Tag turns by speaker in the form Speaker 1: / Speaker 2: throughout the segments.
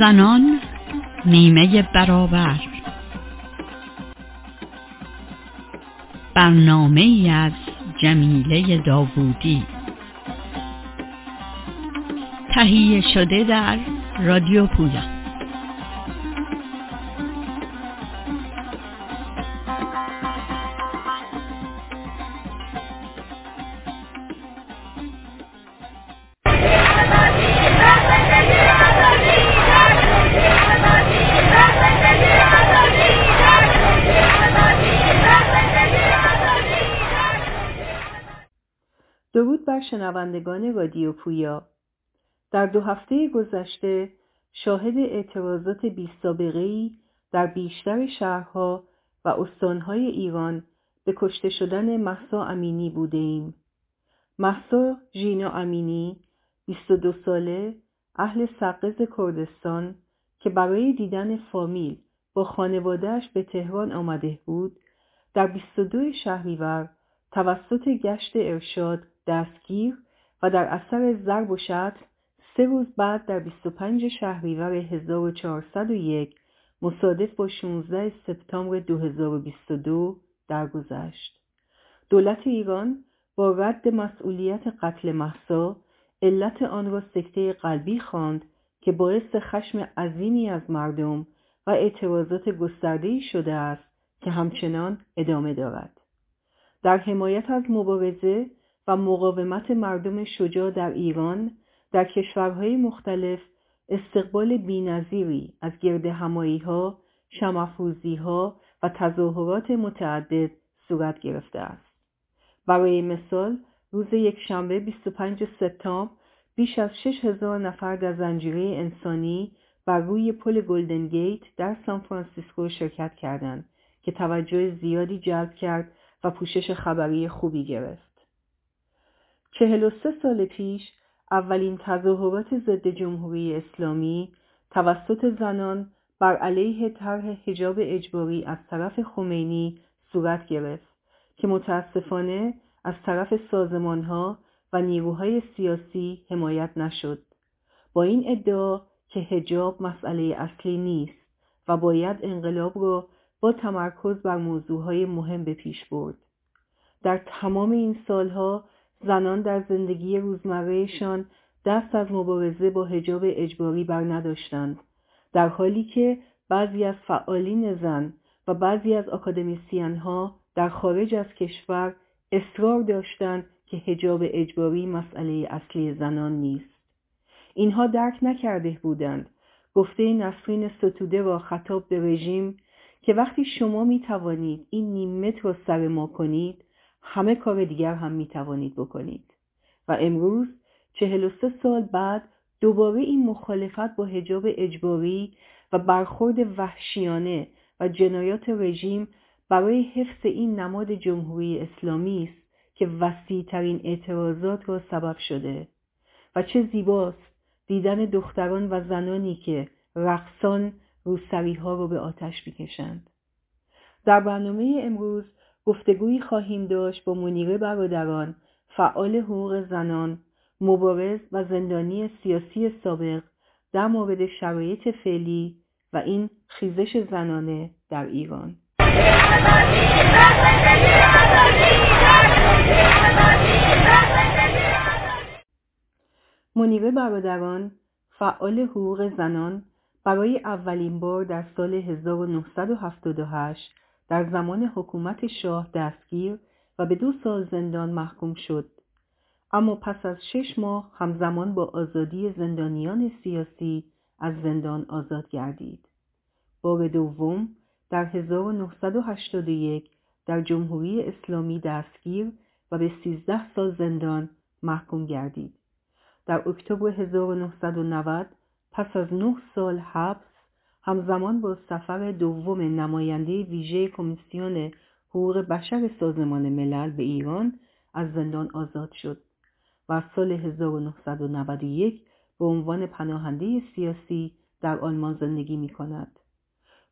Speaker 1: زنان نیمه برابر. برنامه از جمیله داوودی. تهیه شده در رادیو پویا.
Speaker 2: شنوندگان رادیو پویا در دو هفته گذشته شاهد اعتراضات بی ای در بیشتر شهرها و استانهای ایران به کشته شدن محسا امینی بوده ایم. محسا ژینا امینی 22 ساله اهل سقز کردستان که برای دیدن فامیل با خانوادهش به تهران آمده بود در 22 شهریور توسط گشت ارشاد دستگیر و در اثر ضرب و شتم سه روز بعد در 25 شهریور 1401 مصادف با 16 سپتامبر 2022 درگذشت. دولت ایران با رد مسئولیت قتل محسا علت آن را سکته قلبی خواند که باعث خشم عظیمی از مردم و اعتراضات گسترده‌ای شده است که همچنان ادامه دارد. در حمایت از مبارزه و مقاومت مردم شجاع در ایران در کشورهای مختلف استقبال بینظیری از گرد همایی ها، ها و تظاهرات متعدد صورت گرفته است. برای مثال روز یک شنبه 25 سپتامبر بیش از 6000 نفر در زنجیره انسانی بر روی پل گلدن گیت در سان فرانسیسکو شرکت کردند که توجه زیادی جلب کرد و پوشش خبری خوبی گرفت. چهل و سه سال پیش اولین تظاهرات ضد جمهوری اسلامی توسط زنان بر علیه طرح حجاب اجباری از طرف خمینی صورت گرفت که متاسفانه از طرف سازمانها و نیروهای سیاسی حمایت نشد. با این ادعا که حجاب مسئله اصلی نیست و باید انقلاب را با تمرکز بر موضوعهای مهم به پیش برد. در تمام این سالها زنان در زندگی روزمرهشان دست از مبارزه با حجاب اجباری بر نداشتند در حالی که بعضی از فعالین زن و بعضی از اکادمیسیان ها در خارج از کشور اصرار داشتند که حجاب اجباری مسئله اصلی زنان نیست. اینها درک نکرده بودند. گفته نسرین ستوده را خطاب به رژیم که وقتی شما می توانید این نیمت را سر ما کنید همه کار دیگر هم می توانید بکنید. و امروز چهل و سه سال بعد دوباره این مخالفت با حجاب اجباری و برخورد وحشیانه و جنایات رژیم برای حفظ این نماد جمهوری اسلامی است که وسیعترین اعتراضات را سبب شده. و چه زیباست دیدن دختران و زنانی که رقصان روسری ها رو به آتش می‌کشند. در برنامه امروز گفتگویی خواهیم داشت با منیره برادران فعال حقوق زنان مبارز و زندانی سیاسی سابق در مورد شرایط فعلی و این خیزش زنانه در ایران. منیره برادران فعال حقوق زنان برای اولین بار در سال 1978 در زمان حکومت شاه دستگیر و به دو سال زندان محکوم شد. اما پس از شش ماه همزمان با آزادی زندانیان سیاسی از زندان آزاد گردید. بار دوم در 1981 در جمهوری اسلامی دستگیر و به 13 سال زندان محکوم گردید. در اکتبر 1990 پس از نه سال حبس همزمان با سفر دوم نماینده ویژه کمیسیون حقوق بشر سازمان ملل به ایران از زندان آزاد شد و سال 1991 به عنوان پناهنده سیاسی در آلمان زندگی می کند.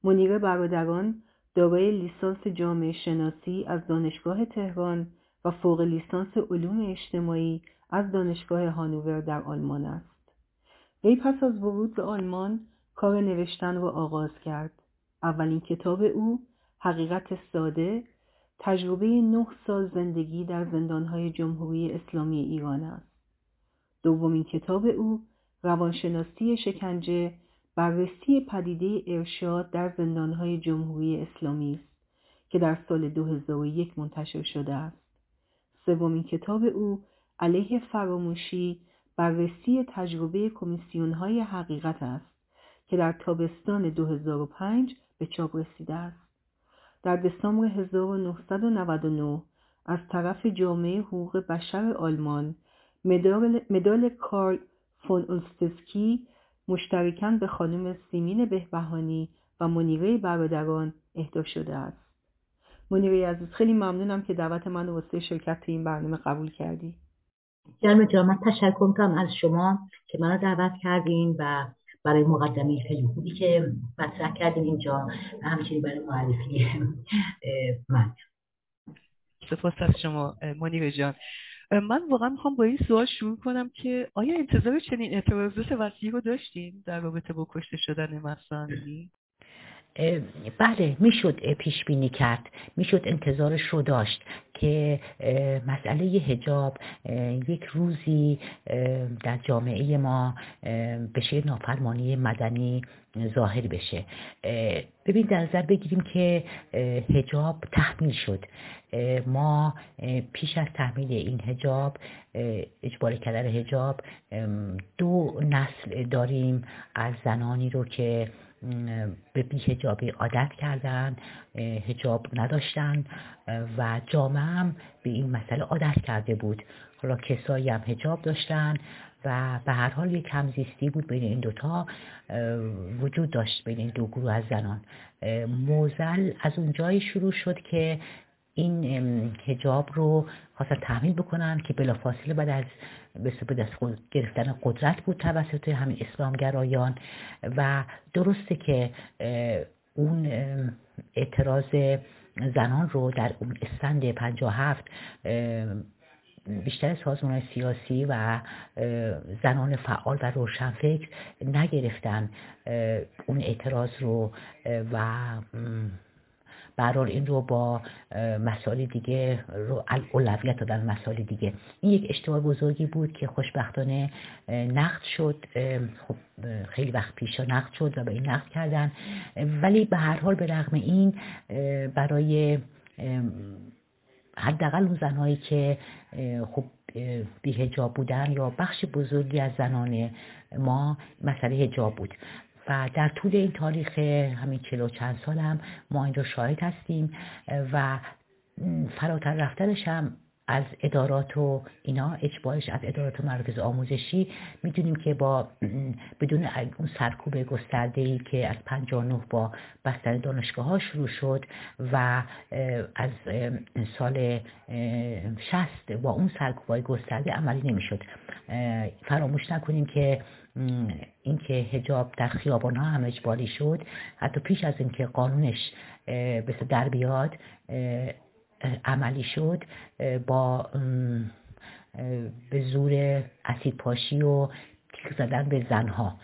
Speaker 2: منیره برادران دارای لیسانس جامعه شناسی از دانشگاه تهران و فوق لیسانس علوم اجتماعی از دانشگاه هانوور در آلمان است. وی پس از ورود به آلمان کار نوشتن را آغاز کرد. اولین کتاب او حقیقت ساده تجربه نه سال زندگی در زندانهای جمهوری اسلامی ایران است. دومین کتاب او روانشناسی شکنجه بررسی پدیده ارشاد در زندانهای جمهوری اسلامی است که در سال 2001 منتشر شده است. سومین کتاب او علیه فراموشی بررسی تجربه کمیسیونهای حقیقت است که در تابستان 2005 به چاپ رسیده است. در دسامبر 1999 از طرف جامعه حقوق بشر آلمان مدال, مدال کارل فون اولستسکی مشترکاً به خانم سیمین بهبهانی و منیره برادران اهدا شده است. منیره عزیز خیلی ممنونم که دعوت من واسه شرکت تو این برنامه قبول کردی.
Speaker 3: جرم جان من تشکر کنم از شما که منو دعوت کردین و برای مقدمه خیلی خوبی که مطرح کردین اینجا و همچنین برای معرفی من.
Speaker 4: سپاس از شما منیر جان. من واقعا می‌خوام با این سوال شروع کنم که آیا انتظار چنین اعتراضات وسیعی رو داشتیم در رابطه با کشته شدن مسئله
Speaker 3: بله می‌شد پیش بینی کرد. می‌شد انتظارش رو داشت که مسئله هجاب یک روزی در جامعه ما بشه نافرمانی مدنی ظاهر بشه. ببین در نظر بگیریم که هجاب تحمیل شد. ما پیش از تحمیل این هجاب اجبار کردن هجاب دو نسل داریم از زنانی رو که به بیهجابی عادت کردن هجاب نداشتن و جامعه هم به این مسئله عادت کرده بود. حالا کسایی هم هجاب داشتن و به هر حال یک همزیستی بود بین این دوتا وجود داشت بین این دو گروه از زنان. موزل از اون جایی شروع شد که این هجاب رو خواستن تحمیل بکنن که بلافاصله بعد از به دست گرفتن قدرت بود توسط همین اسلامگرایان و درسته که اون اعتراض زنان رو در اون استند هفت بیشتر سازمان سیاسی و زنان فعال و روشنفکر نگرفتن اون اعتراض رو و برحال این رو با مسائل دیگه رو اولویت دادن مسائل دیگه. این یک اشتباه بزرگی بود که خوشبختانه نقد شد. خب خیلی وقت پیشا نقد شد و به این نقد کردن. ولی به هر حال به رغم این برای حداقل اون زنهایی که خب بیهجاب بودن یا بخش بزرگی از زنان ما مسئله هجاب بود. و در طول این تاریخ همین چلو چند سال هم ما این رو شاهد هستیم و فراتر رفتنش هم از ادارات و اینا اجبارش از ادارات و مراکز آموزشی می‌دونیم که با بدون اون سرکوب گسترده ای که از 59 با بستن دانشگاه ها شروع شد و از سال 60 با اون سرکوب های گسترده عملی نمی‌شد. فراموش نکنیم که اینکه هجاب در خیابان ها هم اجباری شد. حتی پیش از اینکه قانونش به در بیاد عملی شد با به زور اسید پاشی و تیک زدن به زنها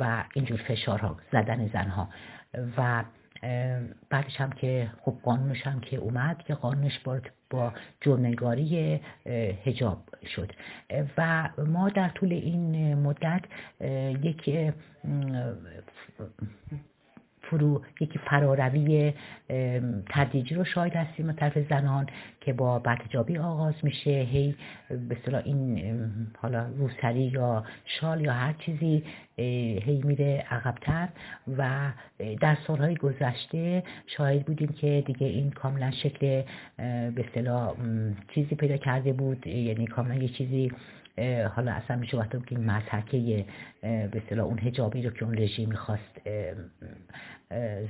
Speaker 3: و اینجور فشارها زدن زنها. و بعدش هم که خب قانونش هم که اومد که قانونش با با جرمنگاری هجاب شد. و ما در طول این مدت یک فرو یکی فراروی تدریجی رو شاهد هستیم از طرف زنان که با برتجابی آغاز میشه. هی به اصطلاح این حالا روسری یا شال یا هر چیزی هی میره عقبتر و در سالهای گذشته شاهد بودیم که دیگه این کاملا شکل به چیزی پیدا کرده بود. یعنی کاملا یه چیزی حالا اصلا میشه وقتا که مذهکه به اصطلاح اون هجابی رو که اون رژیم می‌خواست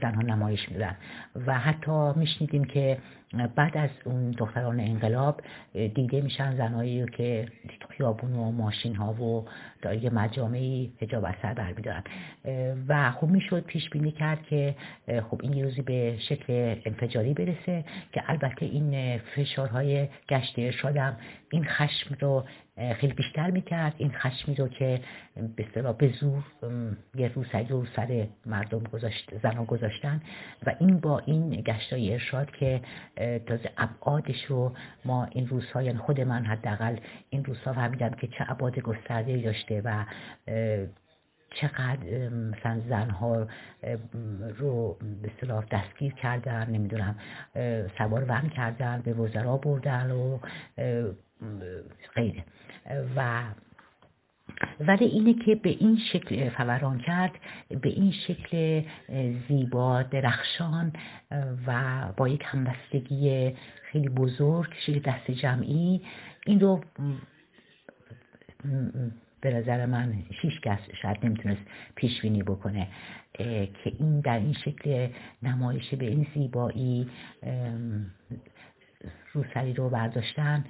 Speaker 3: زنها نمایش میدن. و حتی میشنیدیم که بعد از اون دختران انقلاب دیده میشن زنهایی که خیابون و ماشین ها و یه مجامعی هجاب اثر برمیدارن. و خب می‌شد پیش بینی کرد که خب این روزی به شکل انفجاری برسه که البته این فشارهای گشت ارشادم این خشم رو خیلی بیشتر می‌کرد این خشمی رو که به به زور یه روسری رو سر مردم گذاشت زنان گذاشتن و این با این گشتای ارشاد که تازه ابعادش رو ما این روزها یعنی خود من حداقل این روزها فهمیدم که چه ابعاد گسترده داشته و چقدر مثلا زنها رو به صلاح دستگیر کردن نمی‌دونم سوار ون کردن به وزرا بردن و غیره. و ولی اینه که به این شکل فوران کرد به این شکل زیبا درخشان و با یک همبستگی خیلی بزرگ شکل دست جمعی این رو به نظر من هیچ کس شاید نمی‌تونست پیش بینی بکنه که این در این شکل نمایش به این زیبایی روسری رو برداشتن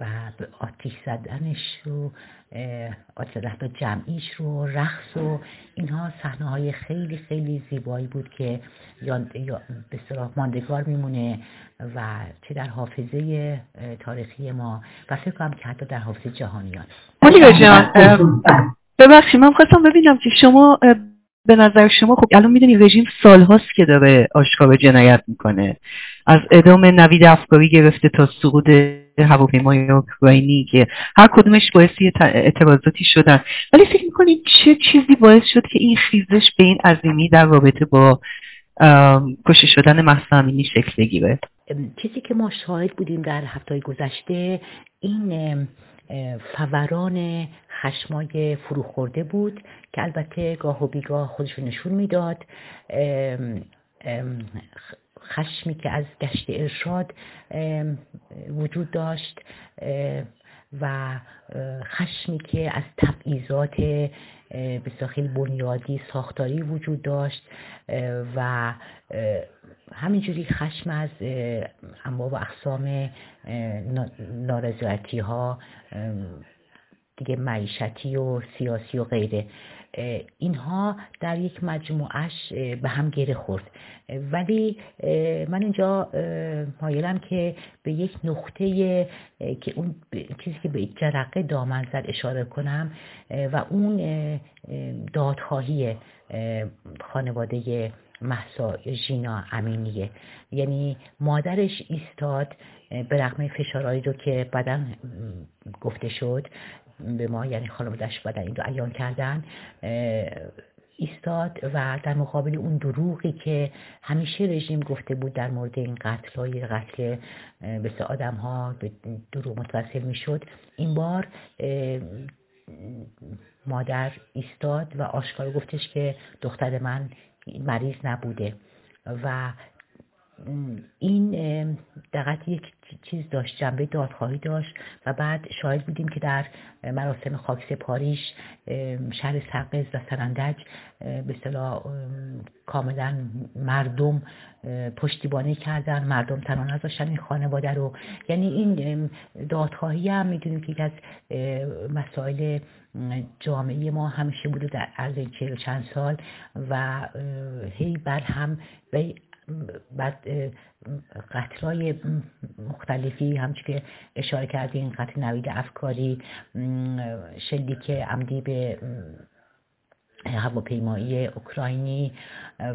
Speaker 3: و به آتیش زدنش رو آتیش زدن جمعیش رو رقص و اینها صحنه های خیلی خیلی زیبایی بود که یا, به صلاح ماندگار میمونه و چه در حافظه تاریخی ما و فکر کنم که حتی در حافظه جهانیان.
Speaker 4: جان ببخشید من خواستم ببینم که شما به نظر شما خب الان می‌دونی رژیم سالهاست که داره آشکار جنایت می‌کنه. از ادامه نوید افکاری گرفته تا سقوط هواپیمای اوکراینی که هر کدومش باعثی اعتراضاتی شدن. ولی فکر می‌کنید چه چیزی باعث شد که این خیزش به این عظیمی در رابطه با کشی شدن محسا شکل بگیره؟
Speaker 3: چیزی که ما شاهد بودیم در هفته گذشته این فوران خشمای فروخورده بود که البته گاه و بیگاه خودش نشون می‌داد. خشمی که از گشت ارشاد وجود داشت و خشمی که از تبعیضات به خیلی بنیادی ساختاری وجود داشت و همینجوری خشم از انواع و اقسام نارضایتی ها دیگه معیشتی و سیاسی و غیره. اینها در یک مجموعش به هم گره خورد. ولی من اینجا مایلم که به یک نقطه که اون چیزی که به جرقه دامن زد اشاره کنم و اون دادخواهی خانواده محسا ژینا امینیه. یعنی مادرش ایستاد به رغم فشارهایی رو که بعدا گفته شد. به ما یعنی خانوادش بدن این رو ایان کردن ایستاد و در مقابل اون دروغی که همیشه رژیم گفته بود در مورد این قتل های قتل بسیار آدم ها به دروغ متوسل می شد این بار مادر ایستاد و آشکار گفتش که دختر من مریض نبوده و این دقیق یک چیز داشت جنبه دادخواهی داشت و بعد شاهد بودیم که در مراسم خاک پاریش شهر سقز و سرندج به صلاح کاملا مردم پشتیبانی کردن مردم تنها نذاشتن این خانواده رو. یعنی این دادخواهی هم می‌دونیم که از مسائل جامعه ما همیشه بوده در عرض چهل چند سال و هی بر هم بعد قتلای مختلفی همچون که اشاره کردیم قتل نوید افکاری شلیک عمدی به هواپیمایی اوکراینی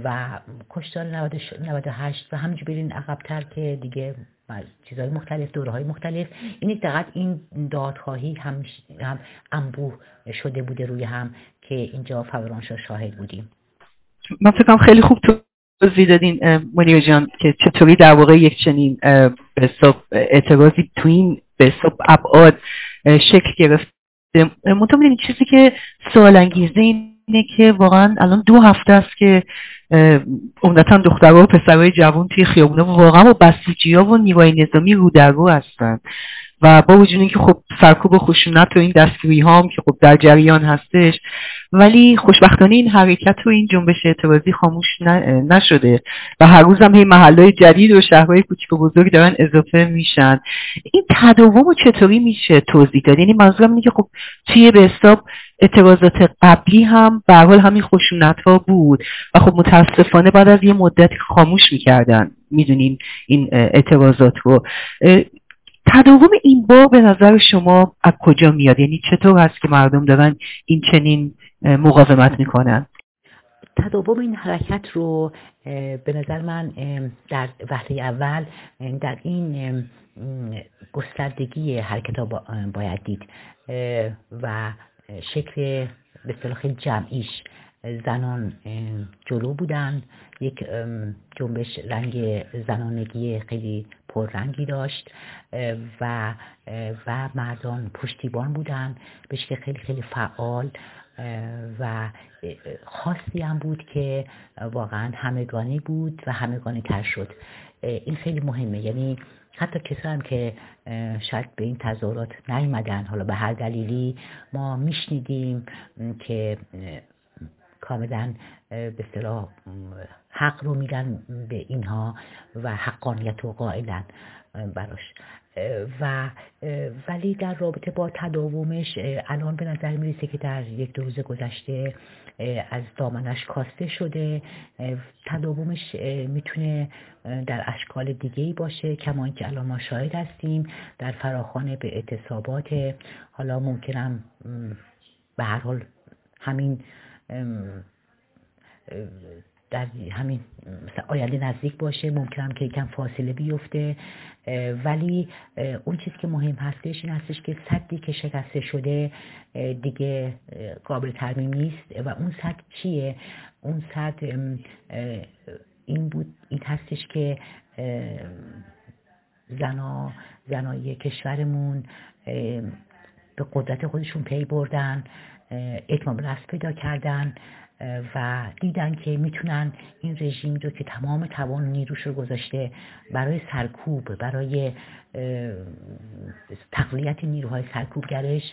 Speaker 3: و کشتار 98 و همینجور برین عقبتر که دیگه چیزهای مختلف دوره های مختلف. این دقیق این دادخواهی هم, هم انبوه شده بوده روی هم که اینجا فورانشا شاهد بودیم.
Speaker 4: من فکرم خیلی خوب تو توضیح دادین منیر جان که چطوری در واقع یک چنین به اعتراضی تو این به ابعاد شکل منتها این چیزی که سوال انگیزه اینه که واقعا الان دو هفته است که عمدتا دخترها و پسرهای جوان توی خیابونه واقعا با بسیجی و نیروهای نظامی رو در رو هستن. و با وجود اینکه خب سرکوب و خشونت و این دستگیری هم که خب در جریان هستش ولی خوشبختانه این حرکت و این جنبش اعتراضی خاموش نشده. و هر روز هم هی محله جدید و شهرهای کوچیک و بزرگ دارن اضافه میشن. این تداوم چطوری میشه توضیح داد؟ یعنی منظورم اینه که خب توی به حساب اعتراضات قبلی هم به حال همین خشونت ها بود. و خب متاسفانه بعد از یه مدت خاموش می‌کردن. می‌دونیم این اعتراضات رو. تداوم این بار به نظر شما از کجا میاد؟ یعنی چطور هست که مردم دارن این چنین مقاومت می‌کنن؟
Speaker 3: تداوم این حرکت رو به نظر من در وحله اول در این گستردگی حرکت ها باید دید. و شکل به صلاح جمعیش زنان جلو بودن یک جنبش رنگ زنانگی خیلی پررنگی داشت و و مردان پشتیبان بودن به شکل خیلی خیلی فعال و خاصی هم بود که واقعا همگانی بود و همگانی تر شد این خیلی مهمه. یعنی حتی کسایی هم که شاید به این تظاهرات نیومدن. حالا به هر دلیلی ما میشنیدیم که کاملا به اصطلاح حق رو میدن به اینها و حقانیت رو قائلن براش. و ولی در رابطه با تداومش الان به نظر می‌رسه که در یک دو روز گذشته از دامنش کاسته شده تداومش می‌تونه در اشکال دیگه ای باشه. کما اینکه الان ما شاهد هستیم در فراخانه به اعتصابات حالا ممکنم به هر حال همین در همین آینده نزدیک باشه ممکنم که یکم فاصله بیفته. ولی اون چیزی که مهم هستش این هستش که صدی که شکسته شده دیگه قابل ترمیم نیست. و اون صد چیه؟ اون صد این بود این هستش که زنا زنای کشورمون به قدرت خودشون پی بردن اتمام رست پیدا کردن. و دیدن که می‌تونن این رژیم رو که تمام توان و نیروش رو گذاشته برای سرکوب برای تقویت نیروهای سرکوبگرش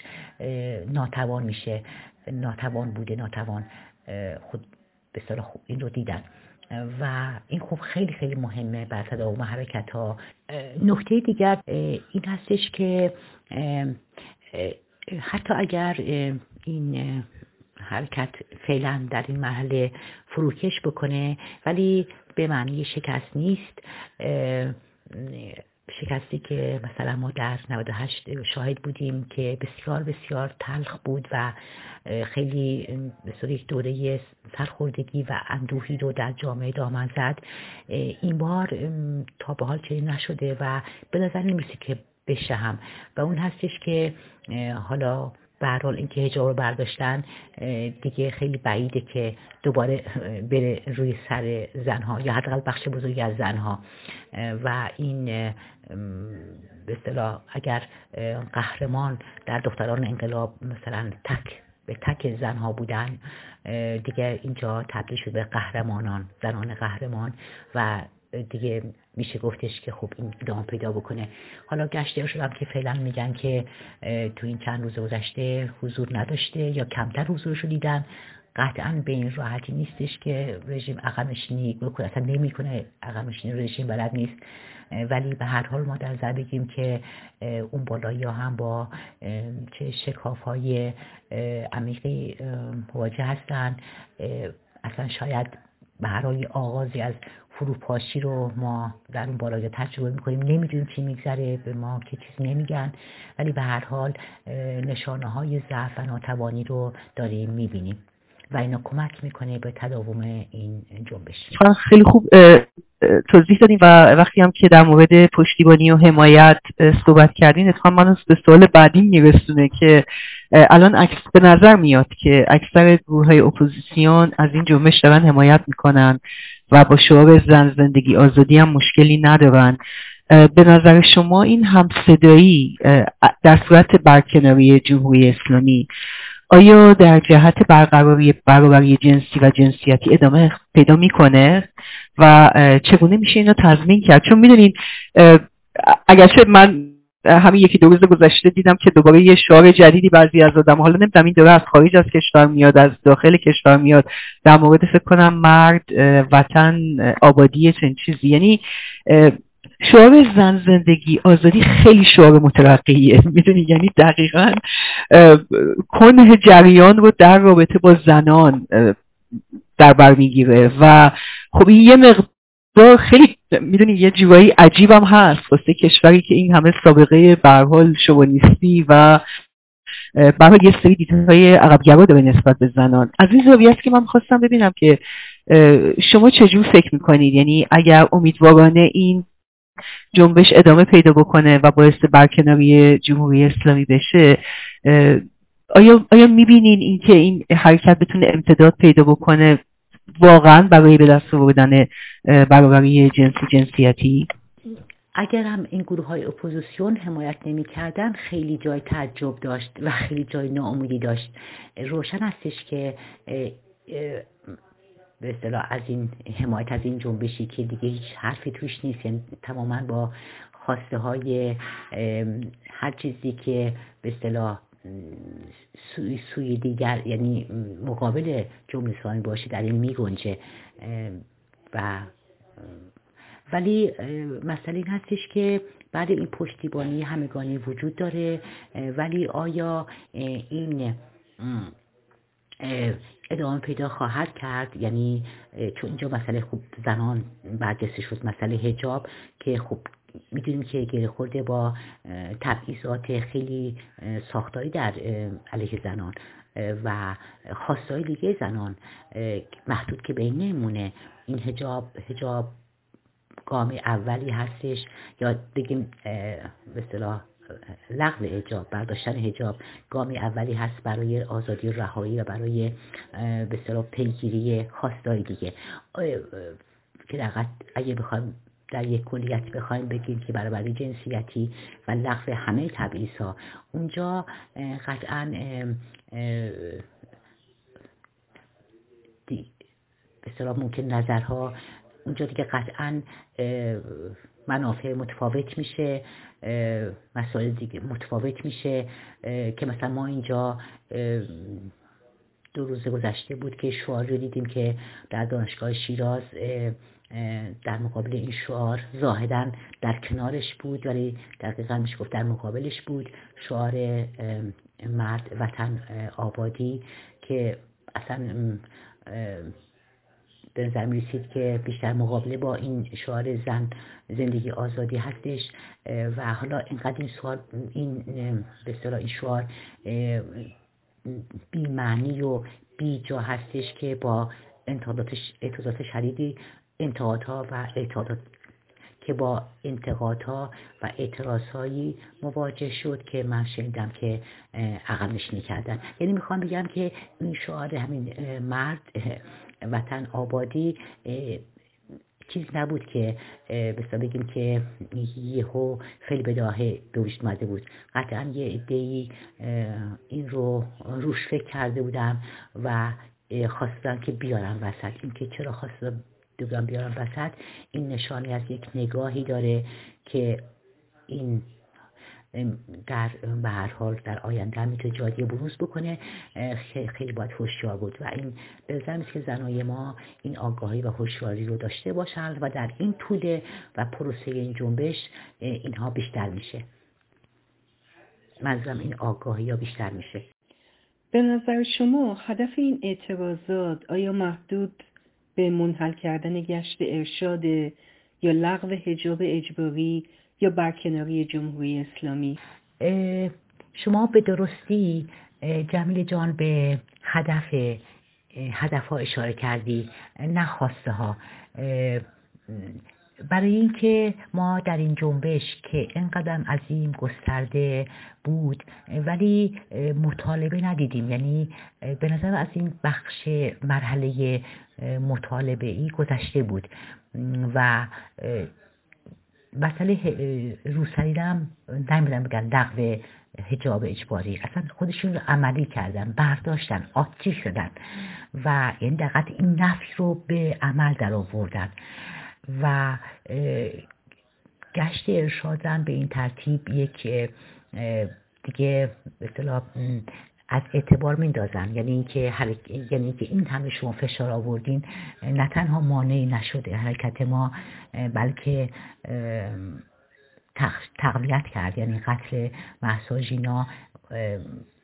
Speaker 3: ناتوان میشه. ناتوان بوده ناتوان خود به صلاح این رو دیدن. و این خوب خیلی خیلی مهمه بر تداوم حرکت ها نکته دیگر این هستش که حتی اگر این حرکت فعلا در این مرحله فروکش بکنه ولی به معنی شکست نیست. شکستی که مثلا ما در 98 شاهد بودیم که بسیار بسیار تلخ بود و خیلی به یک دوره سرخوردگی و اندوهی رو در جامعه دامن زد. این بار تا به حال چنین نشده و به نظر نمی‌رسه که بشه هم. و اون هستش که حالا حال اینکه هجاب رو برداشتن دیگه خیلی بعیده که دوباره بره روی سر زنها یا حداقل بخش بزرگی از زنها. و این به اصطلاح اگر قهرمان در دختران انقلاب مثلا تک به تک زنها بودن دیگه اینجا تبدیل شده به قهرمانان زنان قهرمان و دیگه میشه گفتش که خب این ادامه پیدا بکنه. حالا گشته شدم که فعلا میگن که تو این چند روز گذشته حضور نداشته یا کمتر حضورش رو دیدن. قطعا به این راحتی نیستش که رژیم عقب نشینی بکنه. اصلا نمی‌کنه عقب نشینی رژیم بلد نیست. ولی به هر حال ما در نظر بگیم که اون بالایی ها هم با چه شکاف های عمیقی مواجه هستن. اصلا شاید حال آغازی از فروپاشی رو ما در اون بالای تجربه می‌کنیم. نمی‌دونیم چی میگذره به ما که چیز نمیگن ولی به هر حال نشانه های ضعف و ناتوانی رو داریم می‌بینیم. و اینا کمک می‌کنه به تداوم این جنبش
Speaker 4: خیلی خوب. توضیح دادیم و وقتی هم که در مورد پشتیبانی و حمایت صحبت کردین اتفاقا من به سوال بعدی میرسونه که الان عکس به نظر میاد که اکثر گروه های اپوزیسیون از این جنبش دارن حمایت می‌کنن و با شعار زن زندگی آزادی هم مشکلی ندارن. به نظر شما این همصدایی در صورت برکناری جمهوری اسلامی آیا در جهت برقراری برابری جنسی و جنسیتی ادامه پیدا می‌کنه و چگونه میشه اینو تضمین کرد؟ چون می‌دونین اگرچه من همین یکی دو روز گذشته دیدم که دوباره یه شعار جدیدی بعضی از آدم حالا نمی‌دونم این دوره از خارج از کشور میاد از داخل کشور میاد در مورد فکر کنم مرد وطن آبادی چنین چیزی. یعنی شعار زن زندگی آزادی خیلی شعار مترقیه. می‌دونی؟ یعنی دقیقا کنه جریان رو در رابطه با زنان در بر می‌گیره. و خب این یه مقدار خیلی می‌دونی؟ یه جوایی عجیبم هست. واسه کشوری که این همه سابقه به حال شوونیستی و به یه سری دیدهای عقبگرا داره نسبت به زنان. از این زاویه که من خواستم ببینم که شما چجور فکر می‌کنید؟ یعنی اگر امیدوارانه این جنبش ادامه پیدا بکنه و باعث برکناری جمهوری اسلامی بشه آیا, آیا می‌بینین این که این حرکت بتونه امتداد پیدا بکنه واقعا برای به دست آوردن برابری جنسی جنسیتی؟
Speaker 3: اگر هم این گروه های اپوزیسیون حمایت نمی کردن خیلی جای تعجب داشت و خیلی جای ناامیدی داشت. روشن هستش که به اصطلاح از این حمایت از این جنبشی که دیگه هیچ حرفی توش نیست. یعنی تماما با خواسته های هر چیزی که به اصطلاح سوی, سوی دیگر یعنی مقابل جمله اسلامی باشه در این میگنجه. و ولی مسئله این هستش که بعد این پشتیبانی همگانی وجود داره. ولی آیا این ادامه پیدا خواهد کرد. یعنی چون اینجا مسئله خوب زنان برجسته شد مسئله هجاب که خب می‌دونیم که گره خورده با تبعیضات خیلی ساختاری در علیه زنان و خواستای دیگه زنان محدود که بین نمونه. این هجاب هجاب گام اولی هستش. یا بگیم به لغو هجاب برداشتن هجاب گامی اولی هست برای آزادی رهایی و برای به اصطلاح پیگیری خواستای دیگه. که در اگه بخوایم در یک کلیت بخوایم بگیم که برابری جنسیتی و لغو همه تبعیض ها اونجا قطعا به ممکن نظرها اونجا دیگه قطعا منافع متفاوت میشه مسائل دیگه متفاوت میشه که مثلا ما اینجا دو روز گذشته بود که شعار رو دیدیم که در دانشگاه شیراز در مقابل این شعار زاهدن در کنارش بود ولی در میشه گفت در مقابلش بود. شعار مرد وطن آبادی که اصلا به نظر می که بیشتر مقابله با این شعار زن زندگی آزادی هستش و حالا اینقدر این سوال این به این شعار بی معنی و بی جا هستش که با انتقادات شدیدی انتقادها و اعتقادات که با انتقادها و اعتراضهایی مواجه شد که من شنیدم که عقب نشینی کردن. یعنی می‌خوام بگم که این شعار همین مرد وطن آبادی چیز نبود که بسا بگیم که یهو خیلی بداهه به وجود اومده بود. قطعا یه عدهای این رو روش فکر کرده بودم و خواستم که بیارم وسط. این که چرا خواستم دوگم بیارم وسط؟ این نشانی از یک نگاهی داره که این در به هر حال در آینده هم می‌تونه جادی بروز بکنه خیلی باید هوشیار بود و این به که زنای ما این آگاهی و هوشیاری رو داشته باشند و در این طول و پروسه این جنبش اینها بیشتر میشه. منظورم این آگاهی ها بیشتر میشه.
Speaker 2: به نظر شما هدف این اعتراضات آیا محدود به منحل کردن گشت ارشاد یا لغو حجاب اجباری یا برکناری جمهوری اسلامی؟
Speaker 3: شما به درستی جمیل جان به هدف هدف ها اشاره کردی نخواسته ها برای اینکه ما در این جنبش که اینقدر عظیم گسترده بود ولی مطالبه ندیدیم. یعنی به نظر از این بخش مرحله مطالبه ای گذشته بود. و مسئله روسری هم نمیدن بگن لغو هجاب اجباری. اصلا خودشون رو عملی کردن برداشتن آتی شدن و این دقیقت این نفی رو به عمل در آوردن و گشت ارشادم به این ترتیب یک دیگه به از اعتبار میندازن یعنی اینکه یعنی که این همه شما فشار آوردین نه تنها مانعی نشده حرکت ما بلکه تقویت کرد. یعنی قتل محسا جینا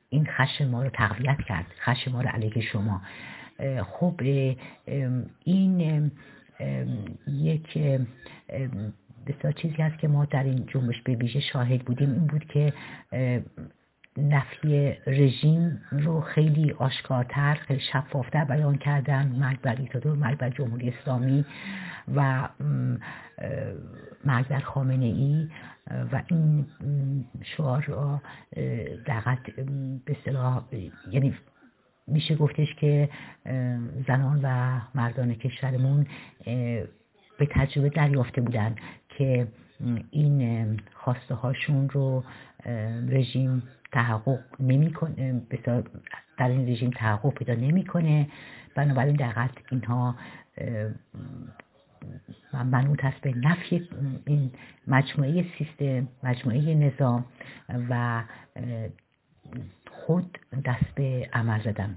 Speaker 3: این خشم ما رو تقویت کرد. خشم ما رو علیه شما. خب این
Speaker 5: یک بسیار چیزی هست که ما در این جنبش به ویژه شاهد بودیم. این بود که نفی رژیم رو خیلی آشکارتر خیلی شفافتر بیان کردن. مرگ بر دیکتاتور مرگ بر جمهوری اسلامی و مرگ بر خامنه ای. و این شعار را دقیقا به صلاح یعنی میشه گفتش که زنان و مردان کشورمون به تجربه دریافته بودن که این خواسته هاشون رو رژیم تحقق نمی‌کنه. در این رژیم تحقق پیدا نمی‌کنه. بنابراین دقیقت اینها منوط هست به نفی این مجموعه سیستم مجموعه نظام و خود دست به عمل زدن.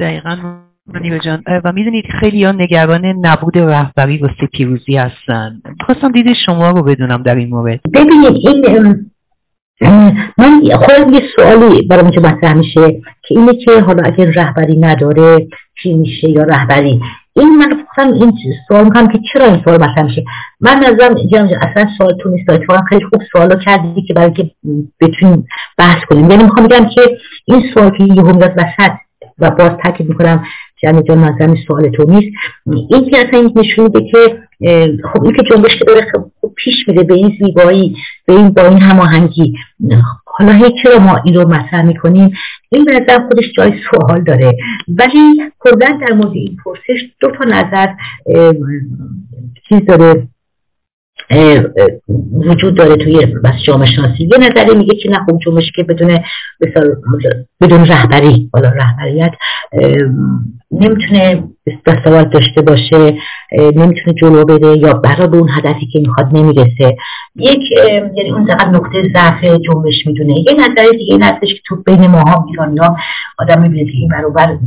Speaker 4: دقیقا منیبه جان و می‌دونید خیلی ها نگران نبود رهبری واسه پیروزی هستن. خواستم دید شما رو بدونم در این مورد.
Speaker 5: ببینید این من خودم یه سوالی برای که مطرح میشه که اینه که حالا اگر رهبری نداره چی میشه یا رهبری؟ این من خواستم این سوال می‌کنم که چرا این سوال مطرح میشه؟ من نظرم اصلا سوالتون نیست. اتفاقا خیلی خوب سوالو کردی که برای که بتونیم بحث کنیم. یعنی می‌خوام بگم که این سوال که یه میاد وسط و باز تاکید می‌کنم جمعی جان نظرم سوال تو نیست. این که اصلا نشون میده که خب این که جنبش که داره خب پیش میره به این زیبایی به این با این هماهنگی. حالا هی چرا ما این رو مطرح می‌کنیم؟ این به نظر خودش جای سوال داره. ولی کلا در مورد این پرسش دو تا نظر چیز داره. وجود داره توی بس جامعه شناسی یه نظری میگه که نه خوب جنبش که بدون بدون رهبری حالا رهبریت نمی‌تونه دستاورد داشته باشه نمی‌تونه جلو بره یا برای به اون هدفی که می‌خواد نمی‌رسه. یک یعنی اون فقط نقطه ضعف جنبش می‌دونه. یه نظر دیگه این هستش که تو بین ماها ایرانی ها آدم می‌بینه که این برابر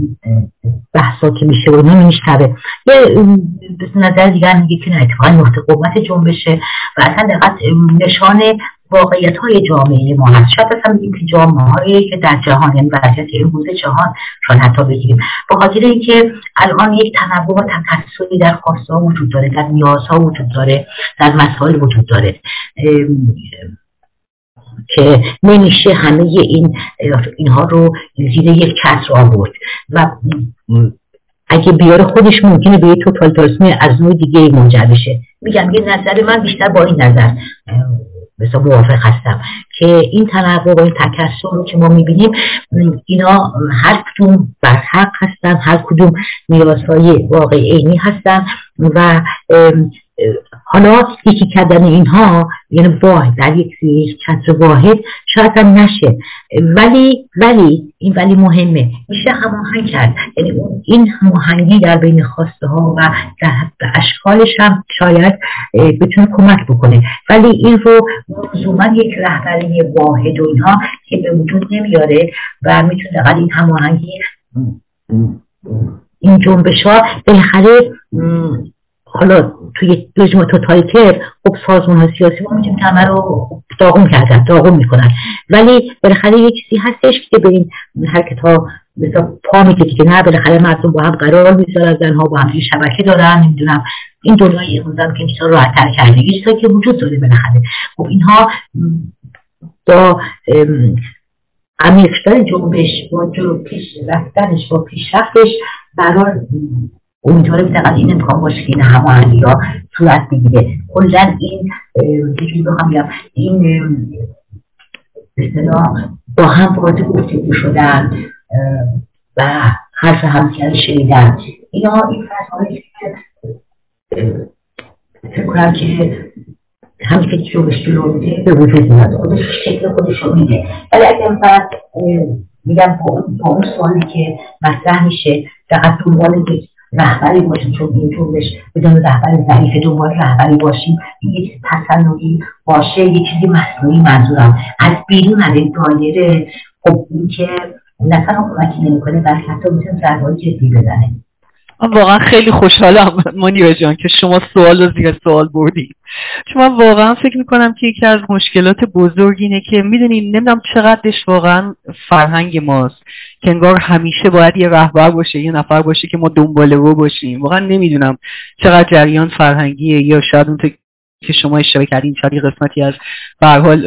Speaker 5: بحثا که میشه و نمیشنوه. یه نظر دیگر میگه که نه اتفاقا نقطه قوت جنبشه و اصلا دقت نشان واقعیت های جامعه ما هست. شاید اصلا بگیم که جامعه که در جهان یعنی وضعیت امروز جهان شاید حتی بگیریم. به خاطر اینکه الان یک تنوع و تکثری در خواسته ها وجود داره در نیازها وجود داره در مسائل وجود داره. که نمیشه همه این اینها رو زیر یک چتر آورد. و اگه بیاره خودش ممکنه به یه توتالیتاریسم از نوع دیگه منجر بشه. میگم یه نظر من بیشتر با این نظر. مثلا موافق هستم که این تنوع و این تکسر که ما می‌بینیم اینا هر کدوم بر حق هستن هر کدوم نیازهای واقع عینی هستن و حالا یکی کردن اینها یعنی واحد در یک کسر واحد شاید هم نشه. ولی ولی این ولی مهمه. میشه هماهنگ کرد. یعنی این هماهنگی در بین خواسته ها و در اشکالش هم شاید بتونه کمک بکنه. ولی این رو لزوما یک رهبری واحد و اینها که به وجود نمیاره و می‌تونه قد این هماهنگی این جنبش ها بالاخره حالا توی رژیم توتالیتر خب سازمان ها سیاسی ما می‌تونیم همه رو داغون کردن داغون می‌کنن. ولی بالاخره یه چیزی هستش که به این حرکت ها مثلا پا میگه که نه بالاخره مردم با هم قرار می‌ذارن زنها با هم شبکه دارن نمی‌دونم. این دنیای امروزم که میشه راحت تر کرده. یه چیزایی که وجود داره بالاخره. خب اینها با عمیقتر جنبش با پیش رفتنش با پیشرفتش برای امیدوارم فقط این امکان باشه که این هماهنگی ها صورت بگیره. کلا این چیزی بخوام بگم این با هم وارد گفتگو شدن و حرف همکر شنیدن. اینا این فضایی که فکر کنم که همین که جوش جلو میده به وجود میاد خودش شکل خودش رو میده. ولی اگر فقط میگم با اون سوالی که مطرح میشه فقط دنبال رهبری باشیم چون این جنبش بدون رهبر ضعیف دنبال رهبری باشیم یک تصنعی باشه یه چیزی مصنوعی منظورم. از بیرون از این دایره خب این که تنها کمکی نمی‌کنه بلکه حتی می‌تونه ضربهای جدی بزنه.
Speaker 4: واقعا خیلی خوشحالم منیر جان که شما سوال رو زیر سوال بردید من واقعا فکر می‌کنم که یکی از مشکلات بزرگ اینه که می‌دونین نمی‌دونم چقدرش واقعا فرهنگ ماست که انگار همیشه باید یه رهبر باشه یه نفر باشه که ما دنباله رو باشیم. واقعا نمی‌دونم چقدر جریان فرهنگیه یا شاید اون که شما اشاره کردین شاید قسمتی از به حال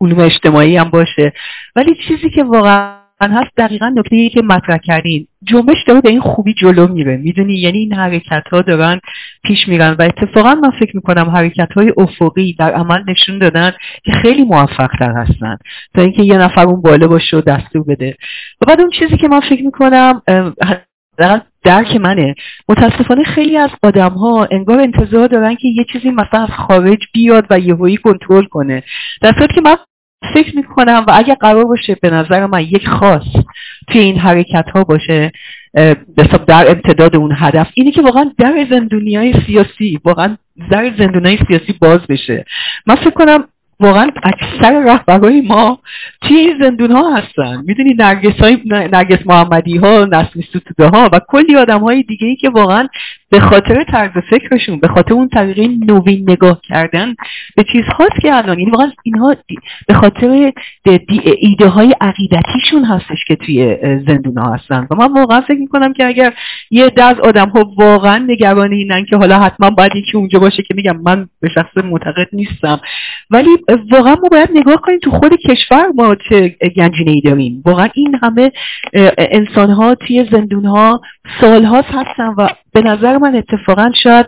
Speaker 4: علوم اجتماعی هم باشه. ولی چیزی که واقعا هست دقیقا نکته ای که مطرح کردین جنبش داره به این خوبی جلو میره. می‌دونی یعنی این حرکت ها دارن پیش میرن و اتفاقا من فکر می‌کنم حرکت های افقی در عمل نشون دادن که خیلی موفق تر هستن. تا اینکه یه نفر اون بالا باشه و دستور بده. و بعد اون چیزی که من فکر می‌کنم درک منه. متاسفانه خیلی از آدم ها انگار انتظار دارن که یه چیزی مثلا از خارج بیاد و یهویی کنترل کنه. در صورتی که من فکر می‌کنم و اگر قرار باشه به نظر من یک خاص توی این حرکت ها باشه در امتداد اون هدف اینه که واقعا در زندونی سیاسی واقعا در زندون های سیاسی باز بشه. من فکر کنم واقعا اکثر رهبرهای ما توی این زندون ها هستن. می‌دونی نرگس, های نرگس محمدی ها ستوده ها و کلی آدم های دیگه ای که واقعا به خاطر طرز فکرشون به خاطر اون طریقه نوین نگاه کردن به چیزهاست که الان. یعنی واقعا اینها به خاطر ایده های عقیدتیشون هستش که توی زندون ها هستن. و من واقعا فکر می‌کنم که اگر یه دز آدم ها واقعا نگران اینن که حالا حتما باید یکی اونجا باشه که میگم من به شخص معتقد نیستم. ولی واقعا ما باید نگاه کنیم تو خود کشور ما چه گنجینه ای داریم. واقعا این همه انسان ها توی زندون ها سال هستن و به نظر من اتفاقا شاید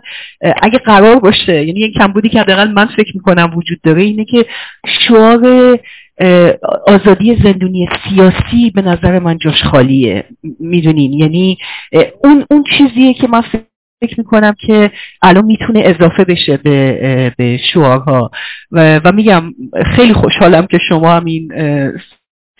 Speaker 4: اگه قرار باشه یعنی یک کمبودی که حداقل من فکر می‌کنم وجود داره اینه که شعار آزادی زندونی سیاسی به نظر من جاش خالیه. می‌دونین؟ یعنی اون اون چیزیه که من فکر می‌کنم که الان می‌تونه اضافه بشه به, به شعارها. و, و میگم خیلی خوشحالم که شما هم این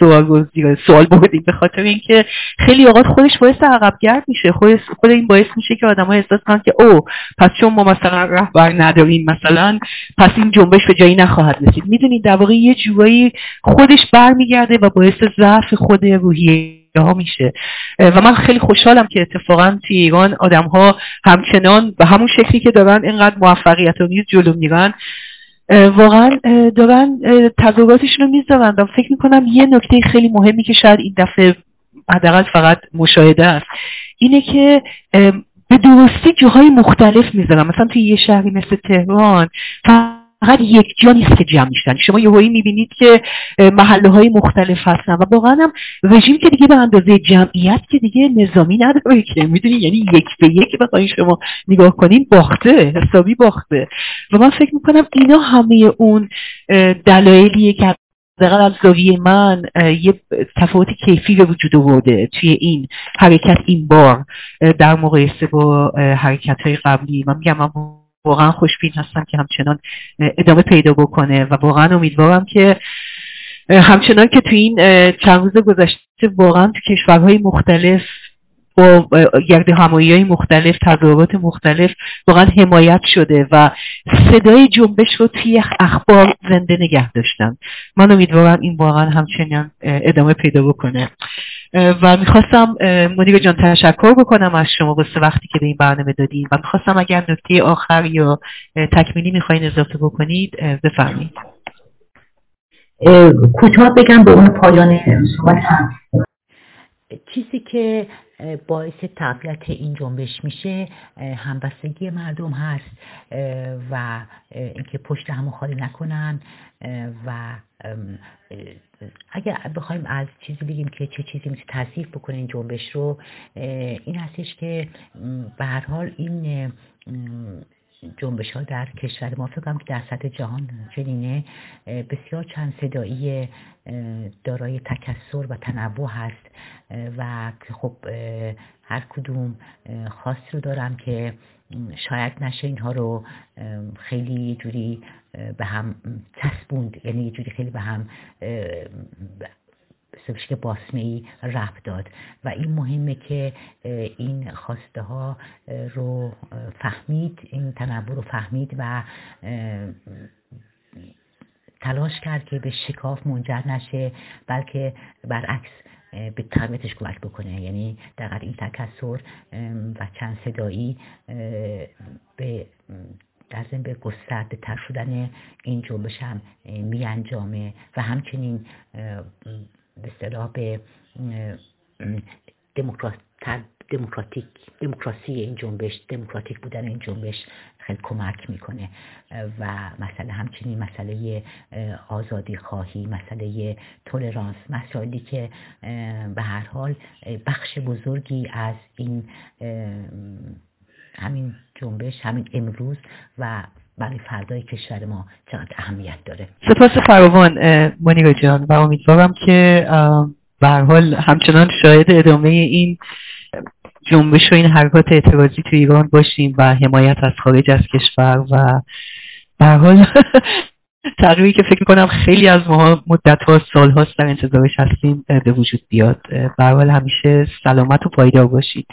Speaker 4: سوال سوال بردیم به خاطر اینکه خیلی اوقات خودش باعث عقبگرد میشه. خود خود این باعث میشه که آدم‌ها احساس کنن که او پس چون ما مثلا رهبر نداریم مثلا پس این جنبش به جایی نخواهد رسید. می‌دونید در واقع یه جوایی خودش برمیگرده و باعث ضعف خود روحیه ها میشه و من خیلی خوشحالم که اتفاقا توی ایران آدم ها همچنان به همون شکلی که دارن اینقدر موفقیت نیز جلو میرن واقعا دارن تظاهراتشون رو می‌ذارن. فکر می‌کنم یه نکته خیلی مهمی که شاید این دفعه حداقل فقط مشاهده است اینه که به درستی جاهای مختلف می‌ذارن. مثلا توی یه شهری مثل تهران فقط یک جا نیست که جمع میشن شما یه می‌بینید که محله های مختلف هستن و واقعا هم رژیم که دیگه به اندازه جمعیت که دیگه نظامی نداره که. می‌دونی؟ یعنی یک به یک بخواین شما نگاه کنین باخته حسابی باخته. و من فکر می‌کنم اینا همه اون دلایلیه که دقیقا از زاویه من یه تفاوت کیفی به وجود آورده توی این حرکت این بار در مقایسه با حرکت های قبلی. من میگم واقعا خوشبین هستم که همچنان ادامه پیدا بکنه و واقعا امیدوارم که همچنان که تو این چند روز گذشته واقعا تو کشورهای مختلف با گرد همایی های مختلف تظاهرات مختلف واقعا حمایت شده و صدای جنبش رو توی اخبار زنده نگه داشتن. من امیدوارم این واقعا همچنان ادامه پیدا بکنه. و می‌خواستم منیر جان تشکر بکنم از شما واسه وقتی که به این برنامه دادیم و می‌خواستم اگر نکته آخر یا تکمیلی می‌خواین اضافه بکنید بفرمایید.
Speaker 3: کوتاه بگم به اون پایان صحبت هم. چیزی که باعث تقویت این جنبش میشه همبستگی مردم هست و اینکه پشت همو خالی نکنن و اگر بخوایم از چیزی بگیم که چه چیزی میشه تصیف بکنه این جنبش رو این هستش که به هر حال این جنبش ها در کشور ما فکرم که در سطح جهان چنینه. بسیار چند صدایی دارای تکسر و تنوع هست و خب هر کدوم خاصی رو دارم که شاید نشه اینها رو خیلی جوری به هم چسبوند. یعنی یه جوری خیلی به هم که باسمه ای رب داد. و این مهمه که این خواسته ها رو فهمید این تنوع رو فهمید و تلاش کرد که به شکاف منجر نشه بلکه برعکس به تقویتش کمک بکنه. یعنی در این تکسر و چند صدایی به در ضمن به گسترده تر شدن این جنبش هم می انجامه و همچنین به اصطلاح به دموکراتیک دموکراسی این جنبش دموکراتیک بودن این جنبش خیلی کمک می‌کنه. و مسئله همچنین مسئله آزادی خواهی مسئله تولرانس مسائلی که به هر حال بخش بزرگی از این همین جنبش همین امروز و برای فردای کشور ما چقدر اهمیت داره.
Speaker 4: سپاس فراوان مونیگا جان. و امیدوارم که به حال همچنان شاهد ادامه این جنبش و این حرکات اعتراضی تو ایران باشیم و حمایت از خارج از کشور و به حال تغییری که فکر کنم خیلی از ما مدت ها سال هاست در انتظارش هستیم به وجود بیاد. به همیشه سلامت و پایدار باشید.